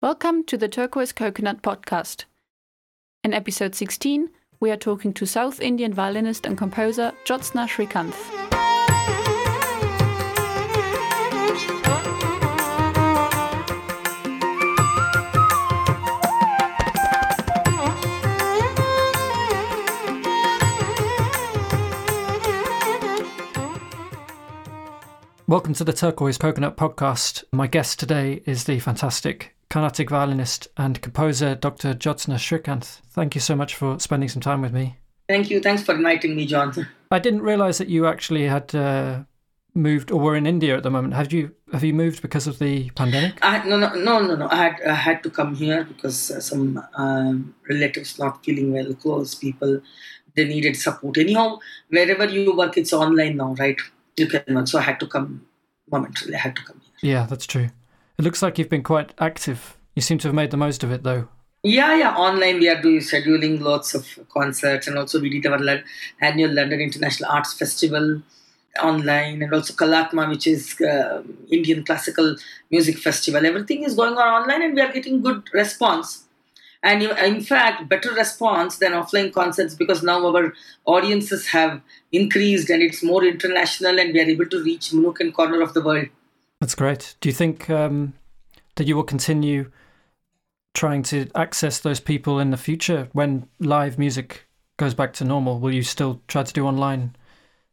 Welcome to the Turquoise Coconut podcast. In episode 16, we are talking to South Indian violinist and composer Jyotsna Srikanth. Welcome to the Turquoise Coconut podcast. My guest today is the fantastic Carnatic violinist and composer Dr. Jyotsna Srikanth. Thank you so much for spending some time with me. Thank you. Thanks for inviting me, Jonathan. I didn't realize that you actually had uh, moved or were in India at the moment. Have you have you moved because of the pandemic? I, no, no, no, no, no. I had I had to come here because uh, some um, relatives not feeling well, close people, they needed support. Anyhow, wherever you work, it's online now, right? You can. So I had to come momentarily. I had to come here. Yeah, that's true. It looks like you've been quite active. You seem to have made the most of it, though. Yeah, yeah. Online, we are doing scheduling lots of concerts, and also we did our annual London International Arts Festival online, and also Kalatma, which is uh, Indian classical music festival. Everything is going on online, and we are getting good response. And in fact, better response than offline concerts because now our audiences have increased, and it's more international, and we are able to reach nook and corner of the world. That's great. Do you think um, that you will continue trying to access those people in the future when live music goes back to normal? Will you still try to do online?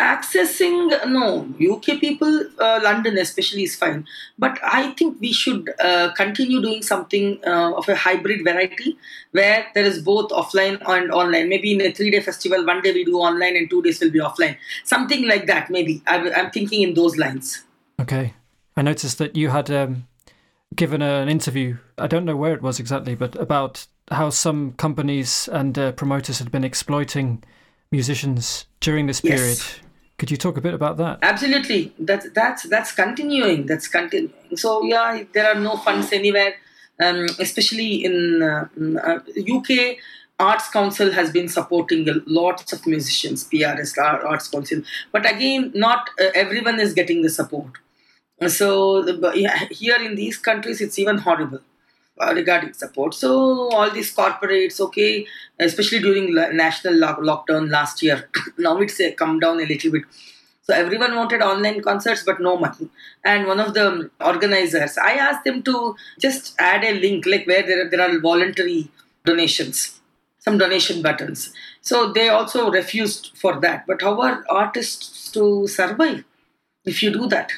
accessing no uk people uh, london especially is fine but i think we should uh, continue doing something uh, of a hybrid variety where there is both offline and online maybe in a three day festival one day we do online and two days will be offline something like that maybe I, i'm thinking in those lines Okay. I noticed that you had um, given an interview, I don't know where it was exactly, but about how some companies and uh, promoters had been exploiting musicians during this Yes. period. Could you talk a bit about that? absolutely that's that's that's continuing that's continuing so yeah there are no funds anywhere um, especially in uh, mm, uh, uk arts council has been supporting lots of musicians prs Ar- arts council but again not uh, everyone is getting the support so the, here in these countries it's even horrible uh, regarding support so all these corporates okay especially during national lock- lockdown last year now it's uh, come down a little bit so everyone wanted online concerts, but no money. And one of the organizers, I asked them to just add a link, like where there, there are voluntary donations, some donation buttons. So they also refused for that. But how are artists to survive if you do that?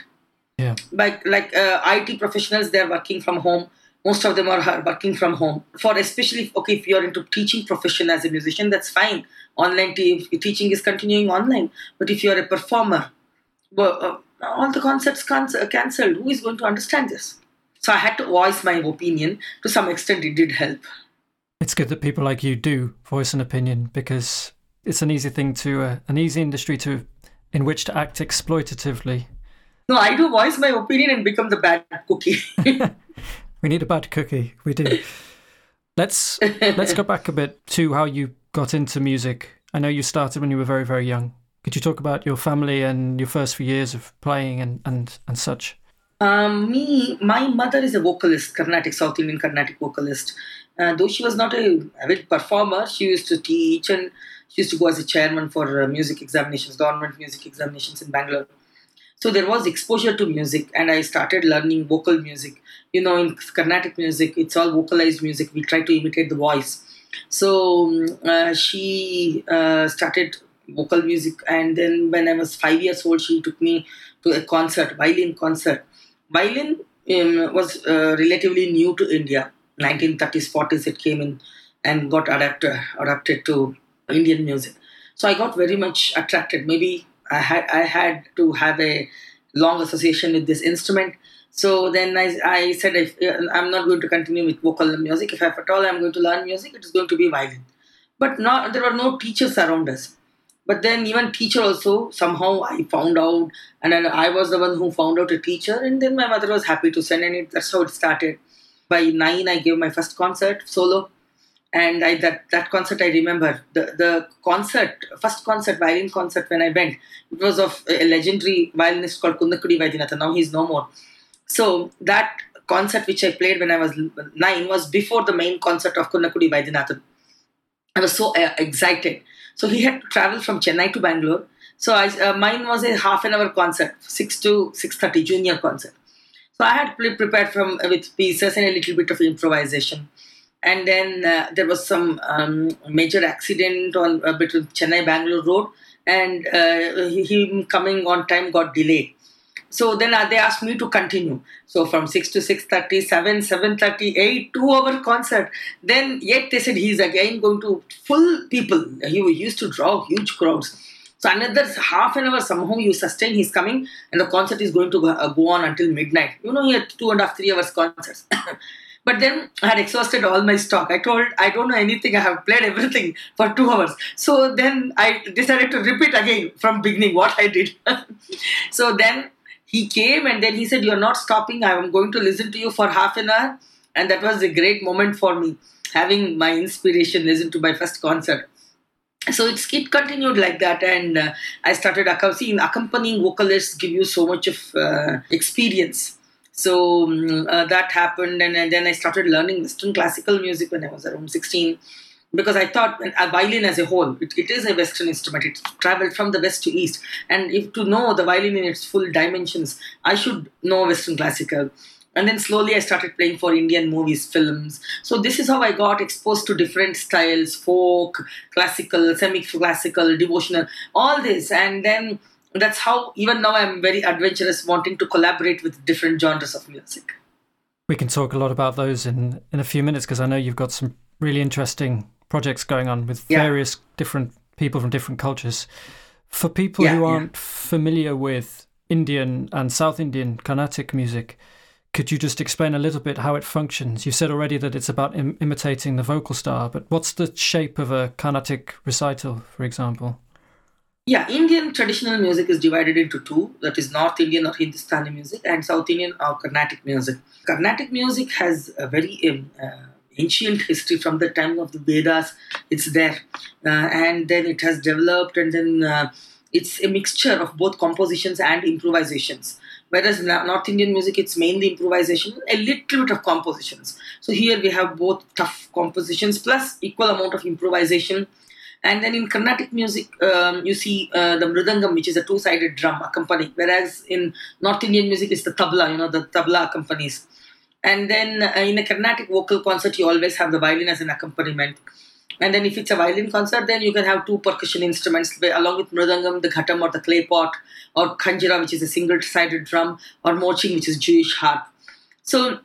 Yeah. Like like uh, IT professionals, they're working from home. Most of them are working from home. For especially okay, if you're into teaching profession as a musician, that's fine. Online te- teaching is continuing online. But if you're a performer, well, uh, all the concerts can- cancelled. Who is going to understand this? So I had to voice my opinion. To some extent, it did help. It's good that people like you do voice an opinion because it's an easy thing to, uh, an easy industry to, in which to act exploitatively. No, I do voice my opinion and become the bad cookie. We need a bad cookie. We do. let's let's go back a bit to how you got into music. I know you started when you were very very young. Could you talk about your family and your first few years of playing and and and such? Um, me, my mother is a vocalist, Carnatic, South Indian Carnatic vocalist. Uh, though she was not a avid performer, she used to teach and she used to go as a chairman for uh, music examinations, government music examinations in Bangalore. So there was exposure to music, and I started learning vocal music. You know, in Carnatic music, it's all vocalized music. We try to imitate the voice. So um, uh, she uh, started vocal music, and then when I was five years old, she took me to a concert, violin concert. Violin um, was uh, relatively new to India. 1930s, 40s, it came in and got adapted adapted to Indian music. So I got very much attracted. Maybe I had I had to have a long association with this instrument. So then I, I said if, I'm not going to continue with vocal music. If at all I'm going to learn music, it is going to be violin. But not there were no teachers around us. But then even teacher also somehow I found out, and I was the one who found out a teacher, and then my mother was happy to send, and it, that's how it started. By nine, I gave my first concert solo, and I that that concert I remember the the concert first concert violin concert when I went it was of a legendary violinist called Kunnakudi Vaidyanathan. Now he's no more. So that concert which I played when I was nine was before the main concert of Kunnakudi Vaidyanathan. I was so uh, excited. So he had to travel from Chennai to Bangalore. So I, uh, mine was a half an hour concert, six to six thirty junior concert. So I had prepared from uh, with pieces and a little bit of improvisation. And then uh, there was some um, major accident on uh, between Chennai Bangalore road, and uh, him coming on time got delayed. So then uh, they asked me to continue. So from 6 to six thirty, seven, seven thirty, eight, 2 hour concert. Then yet they said he's again going to full people. He used to draw huge crowds. So another half an hour somehow you sustain he's coming and the concert is going to go, uh, go on until midnight. You know he had two and a half, three hours concerts. But then I had exhausted all my stock. I told I don't know anything. I have played everything for two hours. So then I decided to repeat again from beginning what I did. so then he came and then he said, You're not stopping. I'm going to listen to you for half an hour. And that was a great moment for me, having my inspiration listen to my first concert. So it's, it continued like that, and uh, I started seeing accompanying vocalists give you so much of uh, experience. So um, uh, that happened, and, and, then I started learning Western classical music when I was around 16 because I thought a violin as a whole, it, it is a Western instrument. It traveled from the west to east, and if to know the violin in its full dimensions, I should know Western classical. And then slowly I started playing for Indian movies, films. So this is how I got exposed to different styles: folk, classical, semi-classical, devotional, all this, and then that's how even now I'm very adventurous, wanting to collaborate with different genres of music. We can talk a lot about those in in a few minutes because I know you've got some really interesting projects going on with yeah. various different people from different cultures. For people yeah, who aren't yeah. familiar with Indian and South Indian Carnatic music, could you just explain a little bit how it functions? You said already that it's about Im- imitating the vocal star, but what's the shape of a Carnatic recital, for example? Yeah, Indian traditional music is divided into two that is North Indian or Hindustani music and South Indian or Carnatic music. Carnatic music has a very um, uh, ancient history from the time of the Vedas. It's there, uh, and then it has developed, and then uh, it's a mixture of both compositions and improvisations. Whereas North Indian music, it's mainly improvisation, a little bit of compositions. So here we have both tough compositions plus equal amount of improvisation. And then in Carnatic music, um, you see uh, the mridangam, which is a two-sided drum accompanying. Whereas in North Indian music, it's the tabla, you know, the tabla accompanies. And then uh, in a Carnatic vocal concert, you always have the violin as an accompaniment. And then if it's a violin concert, then you can have two percussion instruments along with mridangam, the ghatam or the clay pot, or khanjira, which is a single-sided drum, or morsing, which is Jewish harp. So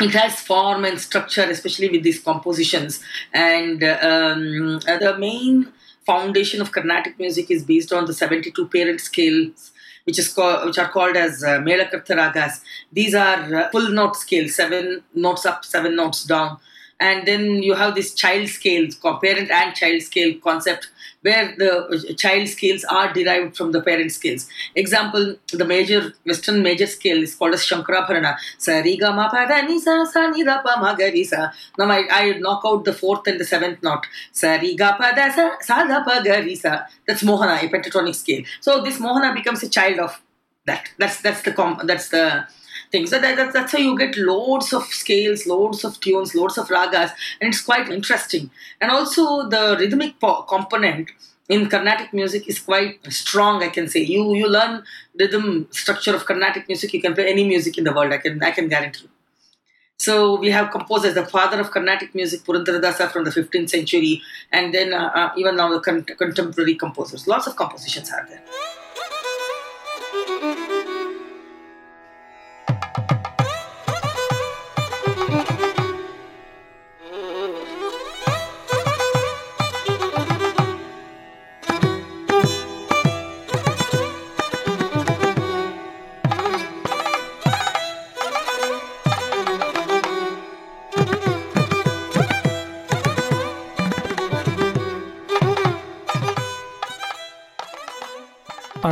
it has form and structure, especially with these compositions. And um, the main foundation of Carnatic music is based on the 72 parent scales which is which are called as uh, Melakarta ragas. These are uh, full note scale, seven notes up, seven notes down. And then you have this child scale, parent and child scale concept, where the child scales are derived from the parent scales. Example, the major Western major scale is called as Shankarabharana. Sa ri ga ma pa da ni sa sa ni pa ma ga ri sa. Now I, I knock out the fourth and the seventh note. Sa ri ga pa da sa sa pa ga ri sa. That's Mohana, a pentatonic scale. So this Mohana becomes a child of that. That's that's the com- that's the thing. So that, that, that's how you get loads of scales, loads of tunes, loads of ragas, and it's quite interesting. And also the rhythmic po- component in Carnatic music is quite strong. I can say you you learn rhythm structure of Carnatic music, you can play any music in the world. I can I can guarantee. So we have composers, the father of Carnatic music, Purandaradasa from the 15th century, and then uh, uh, even now the con- contemporary composers. Lots of compositions are there.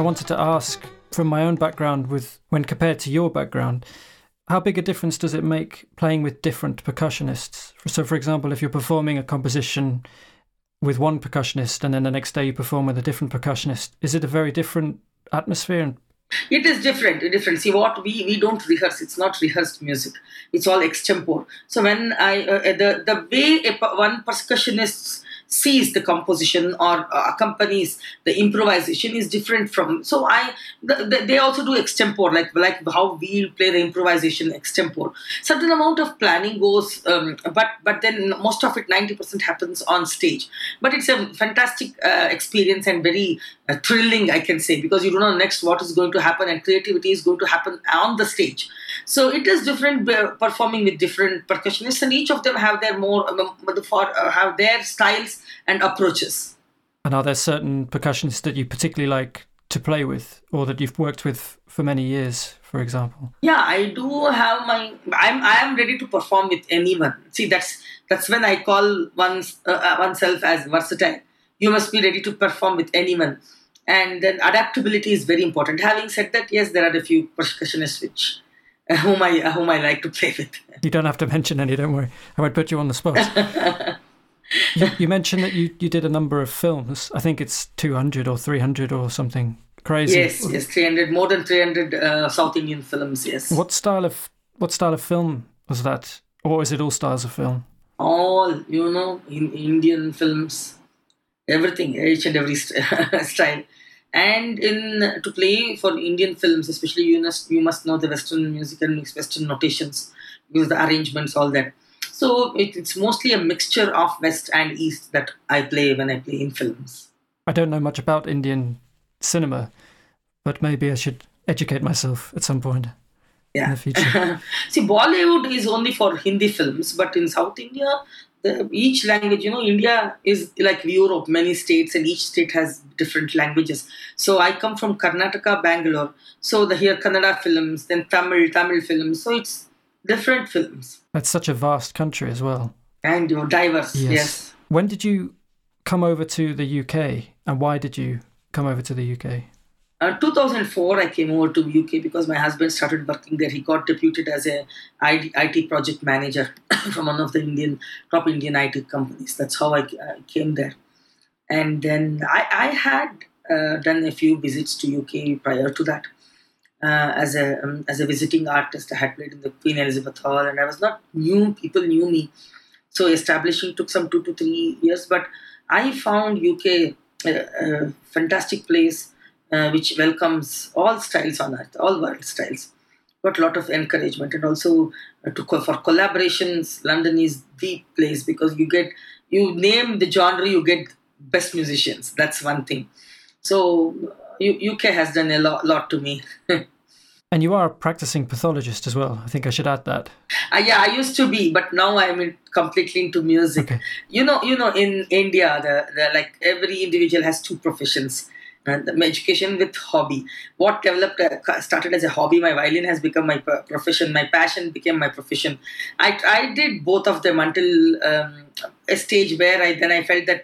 Wanted to ask from my own background with when compared to your background, how big a difference does it make playing with different percussionists? So for example, if you're performing a composition with one percussionist and then the next day you perform with a different percussionist, is it a very different atmosphere and It is different. Different. See what we we don't rehearse. It's not rehearsed music. It's all extempore. So when I uh, the the way a, one percussionist sees the composition or uh, accompanies the improvisation is different from so i the, the, they also do extempore like like how we play the improvisation extempore. Certain amount of planning goes um, but but then most of it 90% happens on stage. But it's a fantastic uh, experience and very uh, thrilling i can say because you don't know next what is going to happen and creativity is going to happen on the stage. So it is different uh, performing with different percussionists and each of them have their more um, for uh, have their styles and approaches. And are there certain percussionists that you particularly like to play with, or that you've worked with for many years, for example? Yeah, I do have my. I'm I am ready to perform with anyone. See, that's that's when I call one's uh, uh oneself as versatile. You must be ready to perform with anyone, and then adaptability is very important. Having said that, yes, there are a few percussionists which uh, whom I uh, whom I like to play with. You don't have to mention any. Don't worry. I won't put you on the spot. you, you, mentioned that you, you did a number of films. I think it's 200 or 300 or something crazy. Yes, yes, 300, more than 300 uh, South Indian films, yes. What style of what style of film was that? Or is it all styles of film? All, you know, in Indian films, everything, each and every style. And in to play for Indian films, especially you must you must know the Western music and Western notations, because the arrangements, all that. So it, it's mostly a mixture of West and East that I play when I play in films. I don't know much about Indian cinema, but maybe I should educate myself at some point. Yeah. In the future. See, Bollywood is only for Hindi films, but in South India, the, each language, you know, India is like Europe, many states, and each state has different languages. So I come from Karnataka, Bangalore. So the here Kannada films, then Tamil, Tamil films. So it's different films. That's such a vast country as well. And you know, diverse, yes. yes. When did you come over to the UK and why did you come over to the UK? Uh, 2004, I came over to UK because my husband started working there. He got deputed as a IT project manager from one of the Indian top Indian IT companies. That's how I, I came there. And then I, I had uh, done a few visits to UK prior to that uh, as a um, as a visiting artist. I had played in the Queen Elizabeth Hall, and I was not new. People knew me, so establishing took some two to three years. But I found UK a, a fantastic place uh, which welcomes all styles on earth, all world styles. Got a lot of encouragement, and also uh, to for collaborations. London is the place because you get you name the genre, you get best musicians. That's one thing. So UK has done a lot, lot to me. And you are a practicing pathologist as well. I think I should add that. Uh, yeah, I used to be, but now I'm in, completely into music. Okay. You know, you know, in India, the, the like every individual has two professions. Uh, education with hobby. What developed uh, started as a hobby. My violin has become my profession. My passion became my profession. I I did both of them until um, a stage where I then I felt that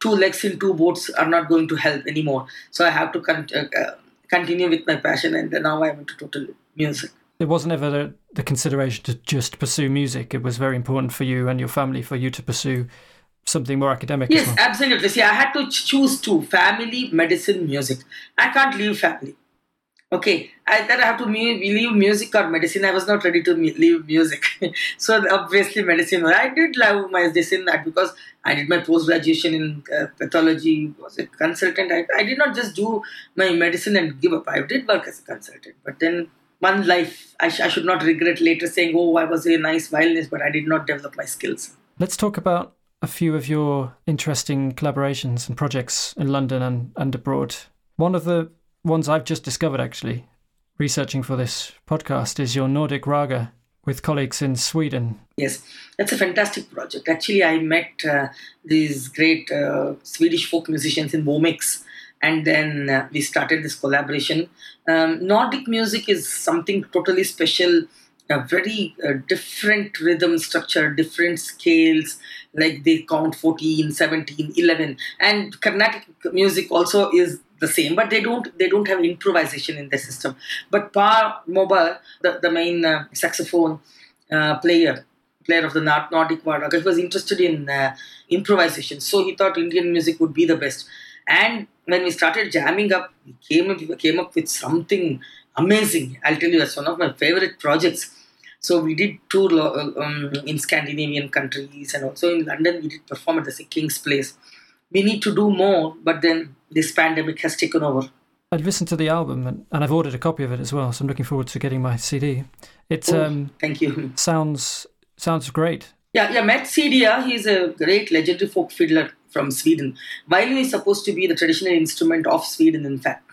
two legs in two boats are not going to help anymore. So I have to con- uh, uh continue with my passion, and now I'm into total music. It wasn't ever the, the consideration to just pursue music. It was very important for you and your family for you to pursue something more academic. Yes, well. absolutely. See, I had to choose two: family, medicine, music. I can't leave family okay I, then i have to leave music or medicine. I was not ready to leave music. So obviously medicine. I did love my medicine that because i did my post graduation in uh, pathology. Was a consultant. I, I did not just do my medicine and give up. I did work as a consultant. But then one life I, sh- I should not regret later saying oh i was a nice violinist but i did not develop my skills. Let's talk about a few of your interesting collaborations and projects in london and, and abroad. One of the ones I've just discovered actually, researching for this podcast, is your Nordic Raga with colleagues in Sweden. Yes, that's a fantastic project. Actually, I met uh, these great uh, Swedish folk musicians in WOMEX, and then uh, we started this collaboration. Um, Nordic music is something totally special. A very uh, different rhythm structure, different scales, like they count 14, 17, 11. And Carnatic music also is the same, but they don't they don't have improvisation in the system. But Pa mobile the, the main uh, saxophone uh, player, player of the Nordic Vardaga, he was interested in uh, improvisation. So he thought Indian music would be the best. And when we started jamming up, we came up, came up with something amazing. I'll tell you, that's one of my favorite projects. So we did tour um, in Scandinavian countries and also in London. We did perform at the King's Place. We need to do more, but then this pandemic has taken over. I've listened to the album and, and I've ordered a copy of it as well. So I'm looking forward to getting my CD. It Oh, um, thank you. sounds sounds great. Yeah, yeah, Mats Edén, he's a great legendary folk fiddler from Sweden. Violin is supposed to be the traditional instrument of Sweden, in fact.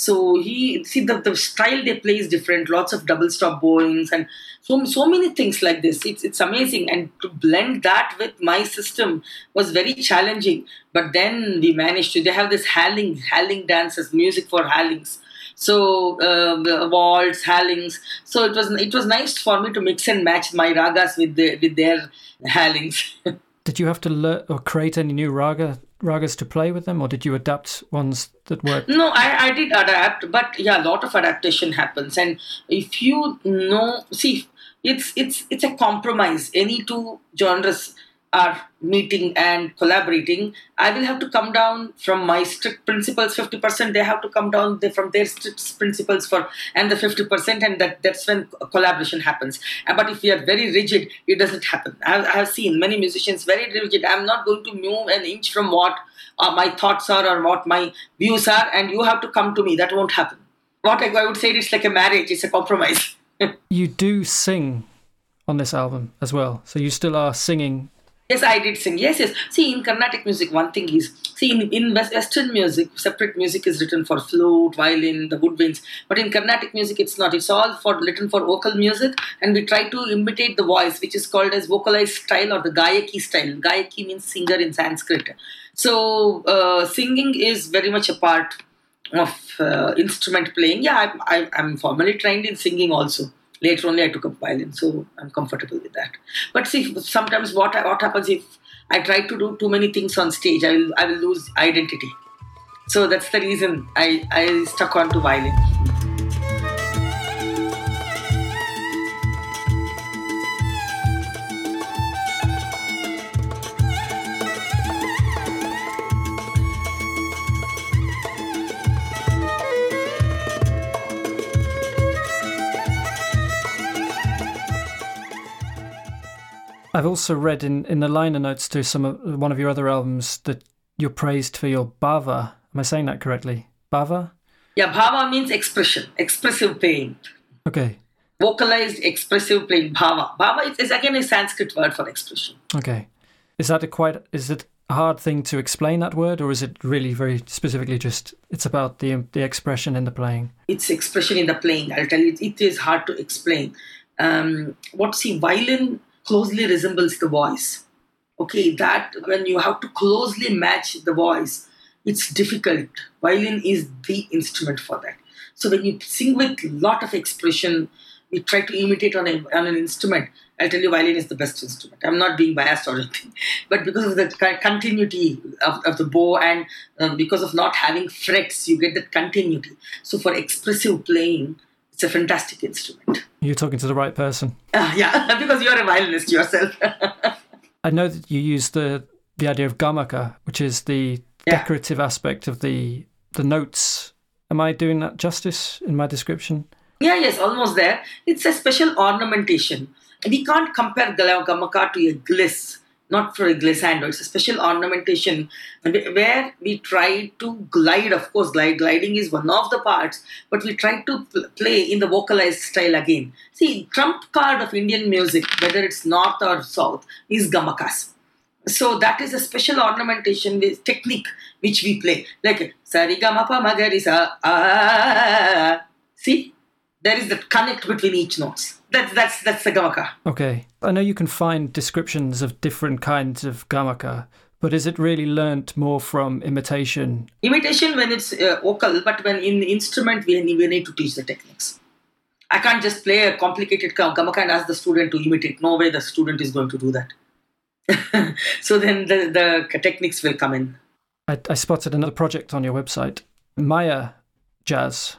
So he see the, the style they play is different, lots of double stop bowings and so so many things like this. It's it's amazing. And to blend that with my system was very challenging. But then we managed to they have this halling, halling dances, music for hallings. So uh, waltz, hallings. So it was it was nice for me to mix and match my ragas with the, with their hallings. Did you have to learn or create any new raga ragas to play with them, or did you adapt ones that worked? no, I, I did adapt, but yeah, a lot of adaptation happens. And if you know, see, it's it's it's a compromise. Any two genres are meeting and collaborating. I will have to come down from my strict principles, fifty percent. They have to come down from their strict principles for and the fifty percent, and that that's when collaboration happens. But if we are very rigid, it doesn't happen. I have, I have seen many musicians very rigid. I'm not going to move an inch from what uh, my thoughts are or what my views are, and you have to come to me. That won't happen. What I, I would say, it's like a marriage. It's a compromise. You do sing on this album as well, so you still are singing. Yes, I did sing. Yes, yes. See, in Carnatic music, one thing is, see, in, in West- Western music, separate music is written for flute, violin, the woodwinds. But in Carnatic music, it's not. It's all for written for vocal music, and we try to imitate the voice, which is called as vocalized style or the Gayaki style. Gayaki means singer in Sanskrit. So, uh, singing is very much a part of uh, instrument playing. Yeah, I, I, I'm formally trained in singing also. Later only I took up violin, so I'm comfortable with that. But see, sometimes what what happens if I try to do too many things on stage, I will I will lose identity. So that's the reason I I stuck on to violin. I've also read in, in the liner notes to some of one of your other albums that you're praised for your bava. Am I saying that correctly? Bava? Yeah, bhava means expression, expressive playing, Okay. vocalized expressive playing. Bhava, bhava is, is again a Sanskrit word for expression. Okay. Is that a quite is it a hard thing to explain that word or is it really very specifically just it's about the the expression in the playing? its expression in the playing. I'll tell you, it is hard to explain. Um, what see, violin closely resembles the voice. Okay, that when you have to closely match the voice, it's difficult. Violin is the instrument for that. So when you sing with lot of expression, you try to imitate on, a, on an instrument. I'll tell you, violin is the best instrument. I'm not being biased or anything, but because of the continuity of, of the bow and um, because of not having frets, you get that continuity. So for expressive playing, it's a fantastic instrument. You're talking to the right person. Ah, yeah, because you're a violinist yourself. I know that you use the the idea of gamaka, which is the Yeah. decorative aspect of the the notes. Am I doing that justice in my description? yeah, yes, almost there. It's a special ornamentation. And we can't compare gamaka to a gliss, not for a glissando. It's a special ornamentation where we try to glide. Of course, glide gliding is one of the parts, but we try to pl- play in the vocalized style again. See, trump card of Indian music, whether it's north or south, is gamakas. So that is a special ornamentation with technique which we play. Like Sarigamapa Magarisa. Ah. See? There is that connect between each notes. That's that's that's the gamaka. Okay. I know you can find descriptions of different kinds of gamaka, but is it really learnt more from imitation? Imitation when it's uh, vocal, but when in instrument we, we need to teach the techniques. I can't just play a complicated gamaka and ask the student to imitate. No way the student is going to do that. so then the, the techniques will come in. I, I spotted another project on your website, Maya Jazz.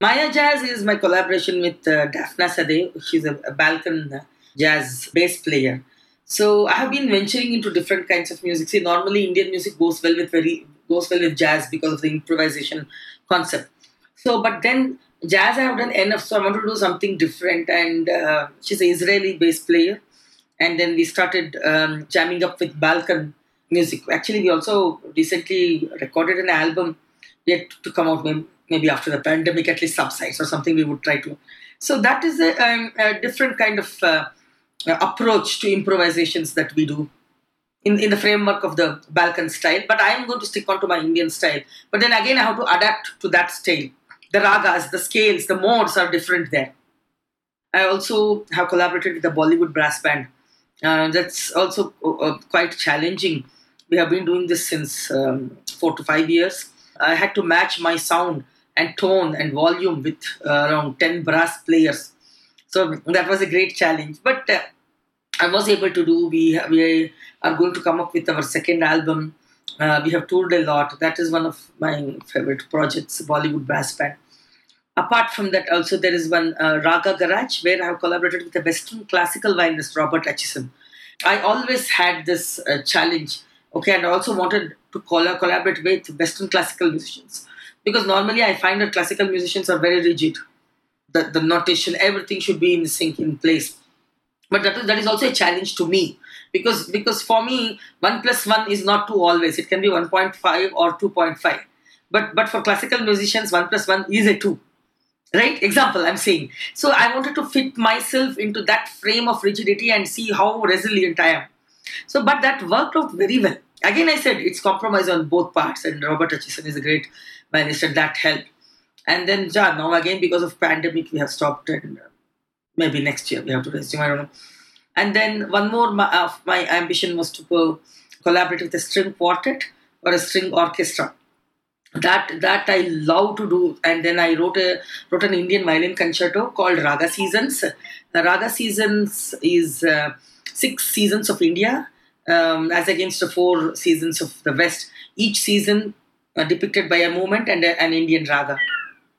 Maya Jazz is my collaboration with uh, Daphna Sadeh. She's a, a Balkan uh, jazz bass player. So I have been venturing into different kinds of music. See, normally Indian music goes well with very goes well with jazz because of the improvisation concept. So, but then jazz I have done enough, so I want to do something different. And uh, she's an Israeli bass player, and then we started um, jamming up with Balkan music. Actually, we also recently recorded an album yet to come out maybe after the pandemic at least subsides or something. We would try to. So that is a, um, a different kind of uh, approach to improvisations that we do in, in the framework of the Balkan style, but I am going to stick on to my Indian style. But then again, I have to adapt to that style. The ragas, the scales, the modes are different there. I also have collaborated with the Bollywood brass band. Uh, that's also uh, quite challenging. We have been doing this since um, four to five years. I had to match my sound and tone and volume with uh, around 10 brass players. So that was a great challenge. But uh, I was able to do. We we are going to come up with our second album. Uh, we have toured a lot. That is one of my favorite projects, Bollywood Brass Band. Apart from that, also there is one uh, Raga Garage where I have collaborated with the Western classical violinist Robert Atchison. I always had this uh, challenge, okay, and I also wanted to coll- collaborate with Western classical musicians because normally I find that classical musicians are very rigid. The, the notation, everything should be in sync, in place. But that is, that is also a challenge to me. Because because for me 1 plus 1 is not 2 always. It can be 1.5 or 2.5 but but for classical musicians 1 plus 1 is a 2 right? Example i'm saying. So i wanted to fit myself into that frame of rigidity and see how resilient i am. So but that worked out very well. Again i said it's compromise on both parts and robert Atchison is a great minister that helped and then yeah, now again because of pandemic we have stopped and uh, maybe next year we have to resume. I don't know. And then one more my, uh, my ambition was to collaborate with a string quartet or a string orchestra. That that I love to do. And then I wrote a wrote an Indian violin concerto called Raga Seasons. The Raga Seasons is uh, six seasons of India um, as against the four seasons of the West. Each season depicted by a movement and a, an Indian raga.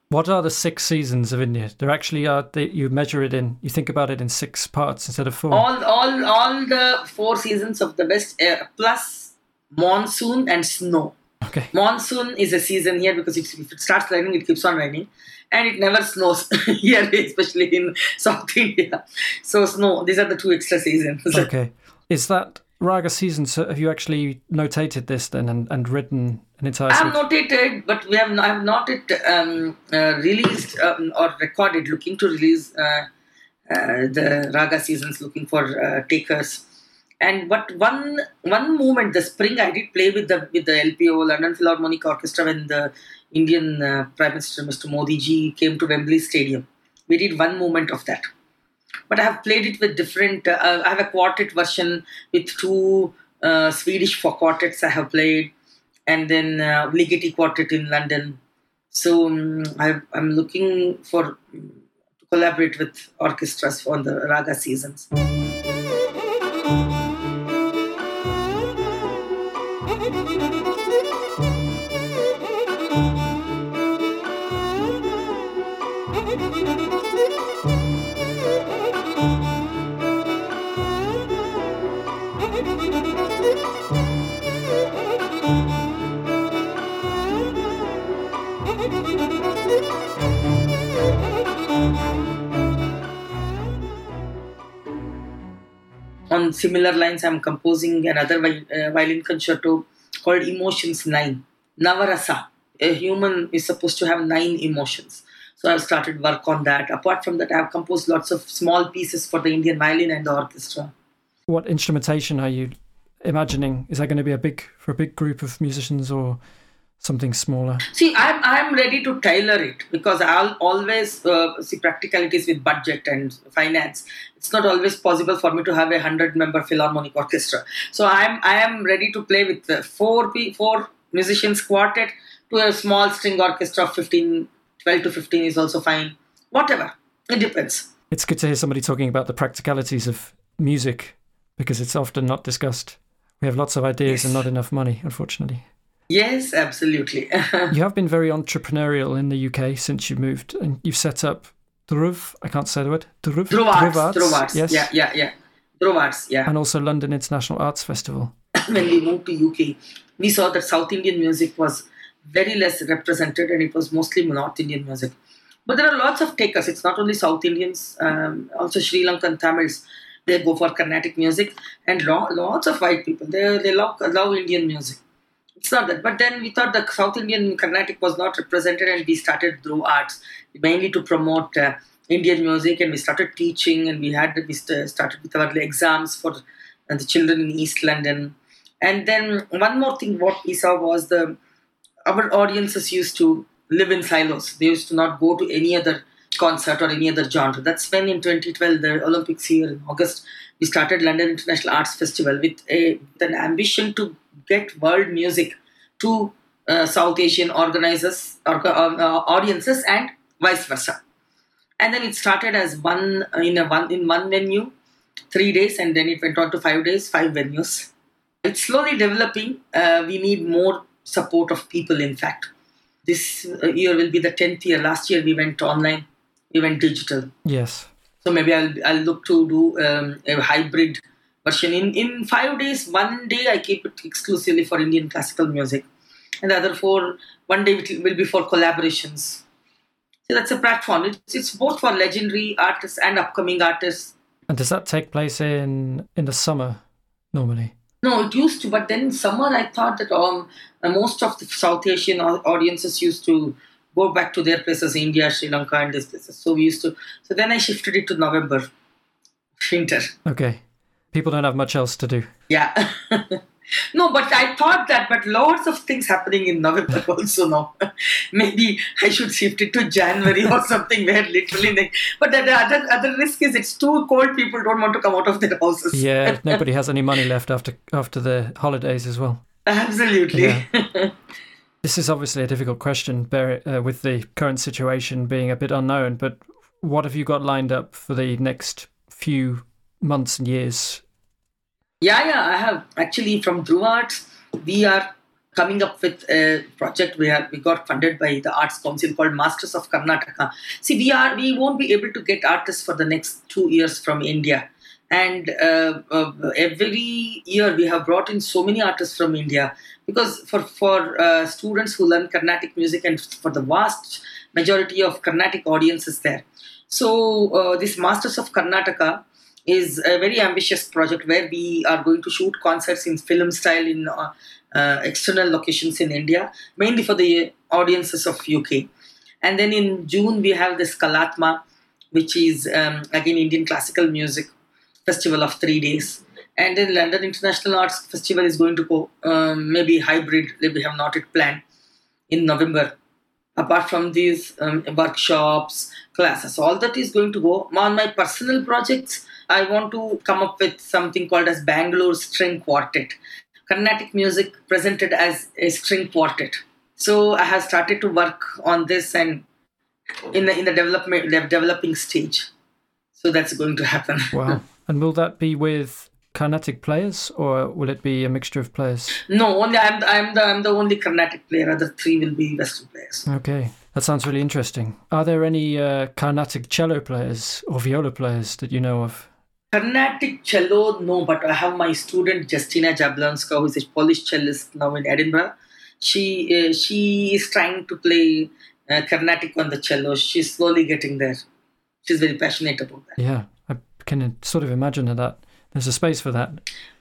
What are the six seasons of India? There actually are. They, you measure it in. You think about it in six parts instead of four. All, all, all the four seasons of the West uh, plus monsoon and snow. Okay. Monsoon is a season here because if it starts raining, it keeps on raining, and it never snows here, especially in South India. So snow. These are the two extra seasons. Okay. Is that Raga season? So have you actually notated this then and, and written an entire? I have notated, but we have I have not it um, uh, released um, or recorded. Looking to release uh, uh, the Raga seasons, looking for uh, takers. And but one one moment, the spring, I did play with the with the LPO London Philharmonic Orchestra when the Indian uh, Prime Minister Mr. Modi ji came to Wembley Stadium. We did one moment of that but I have played it with different. Uh, I have a quartet version with two uh, Swedish four quartets I have played, and then uh, Ligeti quartet in London. So um, I, am looking for to collaborate with orchestras on the raga seasons. Similar lines, I'm composing another uh, violin concerto called Emotions 9. Navarasa. A human is supposed to have nine emotions. So I've started work on that. Apart from that, I've composed lots of small pieces for the Indian violin and the orchestra. What instrumentation are you imagining? Is that going to be a big for a big group of musicians or something smaller? See, I'm I'm ready to tailor it because I'll always uh, see practicalities with budget and finance. It's not always possible for me to have a hundred member philharmonic orchestra. So I'm I am ready to play with the four four musicians quartet to a small string orchestra of 15, 12 to 15 is also fine. Whatever. It depends. It's good to hear somebody talking about the practicalities of music because it's often not discussed. We have lots of ideas yes. and not enough money, unfortunately. Yes, absolutely. you have been very entrepreneurial in the UK since you moved, and you've set up Dhruv. I can't say the word. Dhruv. Dhruv Arts. Yes. Yeah, yeah, yeah. Dhruv Arts. Yeah. And also London International Arts Festival. when we moved to UK, we saw that South Indian music was very less represented and it was mostly North Indian music. But there are lots of takers. It's not only South Indians, um, also Sri Lankan Tamils. They go for Carnatic music, and lo- lots of white people. They they love, love Indian music. It's not that. But then we thought the South Indian Carnatic was not represented, and we started Dhruv Arts mainly to promote uh, Indian music, and we started teaching, and we had we started with our exams for the children in East London. And then one more thing, what we saw was the our audiences used to live in silos. They used to not go to any other concert or any other genre. That's when in 2012, the Olympics here in August, we started London International Arts Festival with, a, with an ambition to get world music to uh, South Asian organizers, or, uh, uh, audiences, and vice versa. And then it started as one in a one in one venue, three days, and then it went on to five days, five venues. It's slowly developing. Uh, we need more support of people. In fact, this year will be the 10th year. Last year we went online, we went digital. Yes. So maybe I'll, I'll look to do um, a hybrid version. In, in five days, one day I keep it exclusively for Indian classical music. And the other four, one day it will be for collaborations. So that's a platform. It's, it's both for legendary artists and upcoming artists. And does that take place in in the summer normally? No, it used to, but then in summer I thought that um, uh, most of the South Asian audiences used to go back to their places, India, Sri Lanka, and these places. So we used to. So then I shifted it to November, winter. Okay, people don't have much else to do. Yeah. No, but I thought that, but lots of things happening in November also now. Maybe I should shift it to January or something where literally. but the other other risk is it's too cold. People don't want to come out of their houses. Yeah, nobody has any money left after after the holidays as well. Absolutely. Yeah. this is obviously a difficult question, uh, with the current situation being a bit unknown. But what have you got lined up for the next few months and years yeah, yeah, I have. Actually, from Dhruv Arts, we are coming up with a project where we got funded by the Arts Council called Masters of Karnataka. See, we are we won't be able to get artists for the next two years from India. And uh, uh, every year we have brought in so many artists from India because for for uh, students who learn Carnatic music and for the vast majority of Carnatic audiences there. So uh, this Masters of Karnataka is a very ambitious project where we are going to shoot concerts in film style in uh, uh, external locations in India, mainly for the audiences of UK. And then in June we have this Kalatma, which is um, again Indian classical music festival of three days. And then London International Arts Festival is going to go um, maybe hybrid. We have not yet planned in November. Apart from these um, workshops, classes, all that is going to go on my personal projects. I want to come up with something called as Bangalore String Quartet. Carnatic music presented as a string quartet. So I have started to work on this and in the in the development the developing stage. So that's going to happen. Wow. And will that be with Carnatic players, or will it be a mixture of players? No, only I'm I'm the I'm the only Carnatic player. Other three will be Western players. Okay, that sounds really interesting. Are there any uh, Carnatic cello players or viola players that you know of? Carnatic cello, no, but I have my student Justina Jablonska, who is a Polish cellist now in Edinburgh. She uh, she is trying to play uh, Carnatic on the cello. She's slowly getting there. She's very passionate about that. Yeah, I can sort of imagine that there's a space for that.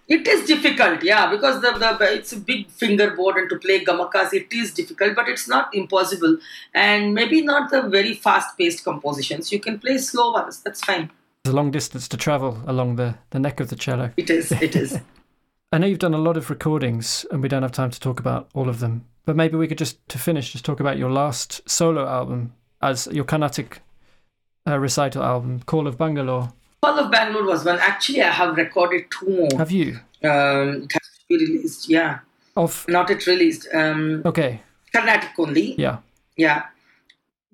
It is difficult, yeah, because the, the it's a big fingerboard and to play gamakas, it is difficult, but it's not impossible. And maybe not the very fast-paced compositions. You can play slow ones. That's fine a long distance to travel along the, the neck of the cello. It is, it is. I know you've done a lot of recordings and we don't have time to talk about all of them, but maybe we could just, to finish, just talk about your last solo album as your Carnatic uh, recital album, Call of Bangalore. Call of Bangalore was one. Actually, I have recorded two more. Have you? Um, it has to be released, yeah. Of? Not yet released. Um, okay. Carnatic only. Yeah. Yeah.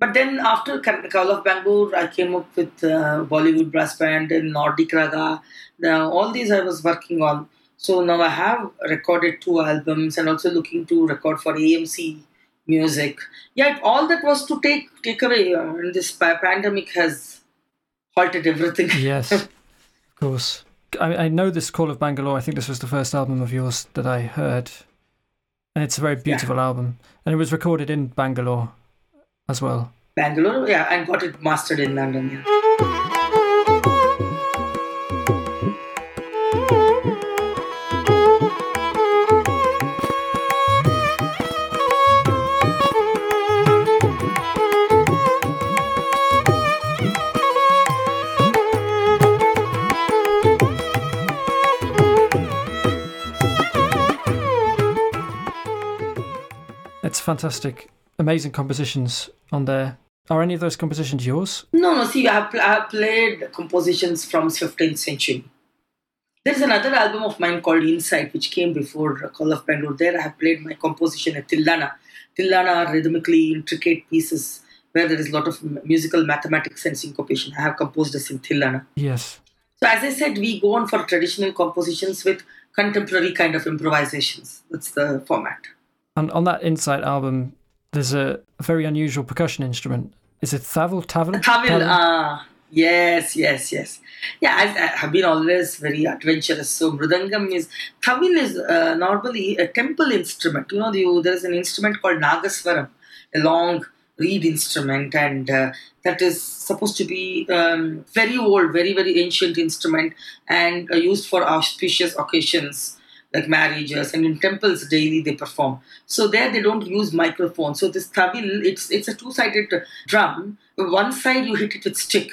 But then after Call of Bangalore, I came up with uh, Bollywood brass band and Nordic Raga. Now, all these I was working on. So now I have recorded two albums and also looking to record for AMC music. Yeah, all that was to take take away. Uh, and this pandemic has halted everything. yes, of course. I, I know this Call of Bangalore. I think this was the first album of yours that I heard, and it's a very beautiful yeah. album. And it was recorded in Bangalore as well. Bangalore, yeah, and got it mastered in London. Yeah. fantastic, amazing compositions on there. Are any of those compositions yours? No, no. See, I, I played compositions from 15th century. There's another album of mine called Insight, which came before Call of Bangalore. There I have played my composition at Tillana. Tillana are rhythmically intricate pieces where there is a lot of musical mathematics and syncopation. I have composed this in Tillana. Yes. So as I said, we go on for traditional compositions with contemporary kind of improvisations. That's the format. And on that Insight album, there's a very unusual percussion instrument. Is it thavil? Tavil? Tavil. Ah, yes, yes, yes. Yeah, I, I, have been always very adventurous. So mridangam is tavil is uh, normally a temple instrument. You know, the, there is an instrument called nagaswaram, a long reed instrument, and uh, that is supposed to be um, very old, very very ancient instrument, and uh, used for auspicious occasions like marriages and in temples daily they perform. So there they don't use microphone. So this tavil it's it's a two-sided drum. One side you hit it with stick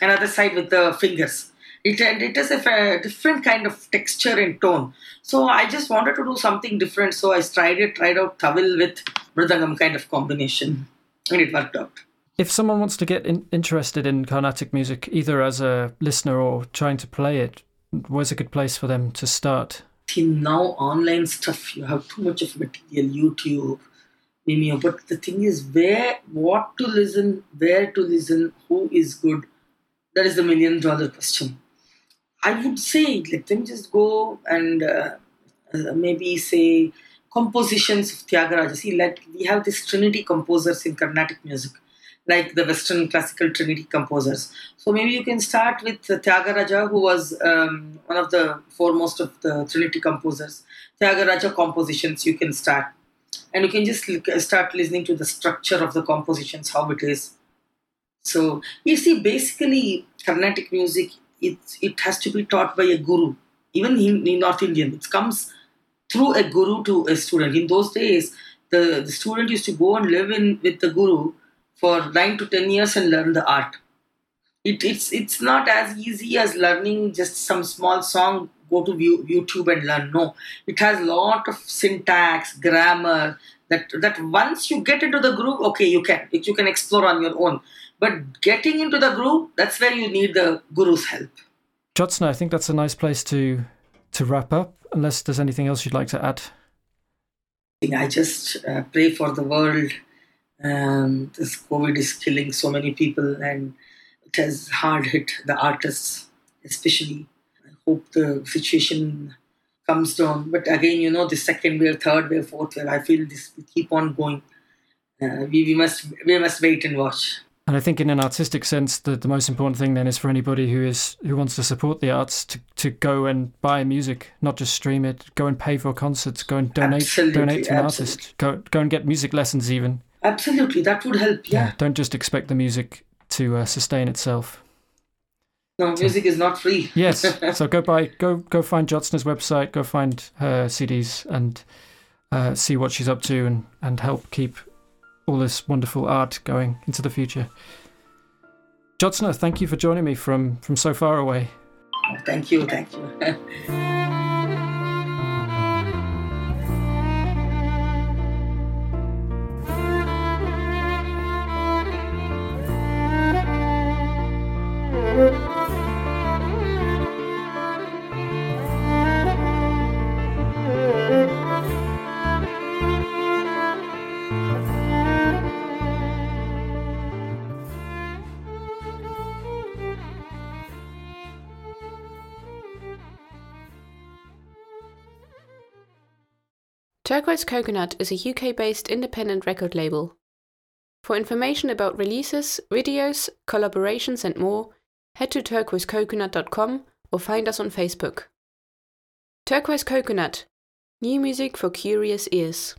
another side with the fingers. It, it has a different kind of texture and tone. So i just wanted to do something different. So i tried it tried out tavil with mridangam kind of combination and it worked out. If someone wants to get in, interested in Carnatic music, either as a listener or trying to play it, where's a good place for them to start? Now online stuff, you have too much of material, YouTube, Vimeo. But the thing is, where, what to listen, where to listen, who is good, that is the million dollar question. I would say, let them just go and uh, uh, maybe say compositions of Tyagaraja. See, like we have these Trinity composers in Carnatic music like the Western classical Trinity composers. So maybe you can start with Tyagaraja, who was um, one of the foremost of the Trinity composers. Tyagaraja compositions you can start, and you can just start listening to the structure of the compositions, how it is. So you see, basically, Carnatic music it it has to be taught by a guru. Even in, in North Indian, it comes through a guru to a student. In those days, the, the student used to go and live in with the guru for nine to ten years and learn the art. It, it's it's not as easy as learning just some small song. Go to YouTube and learn. No, it has a lot of syntax, grammar. That that once you get into the groove, okay, you can you can explore on your own. But getting into the groove, that's where you need the guru's help. Jyotsna, I think that's a nice place to to wrap up. Unless there's anything else you'd like to add. I just uh, pray for the world um, this COVID is killing so many people and it has hard hit the artists, especially. I hope the situation comes down. But again, you know, the second wave, third wave, fourth wave, I feel this will keep on going. Uh, we, we must we must wait and watch. And I think, in an artistic sense, the, the most important thing then is for anybody who is who wants to support the arts to, to go and buy music, not just stream it. Go and pay for concerts. Go and donate absolutely, donate to an absolutely. artist. Go go and get music lessons even. Absolutely, that would help. Yeah. yeah don't just expect the music to uh, sustain itself. No, music so, is not free. yes. So go buy, go go find Jyotsna's website, go find her CDs, and uh, see what she's up to, and and help keep all this wonderful art going into the future. Jyotsna, thank you for joining me from from so far away. Thank you, thank you. Turquoise Coconut is a UK based independent record label. For information about releases, videos, collaborations, and more, head to turquoisecoconut.com or find us on Facebook. Turquoise Coconut New music for curious ears.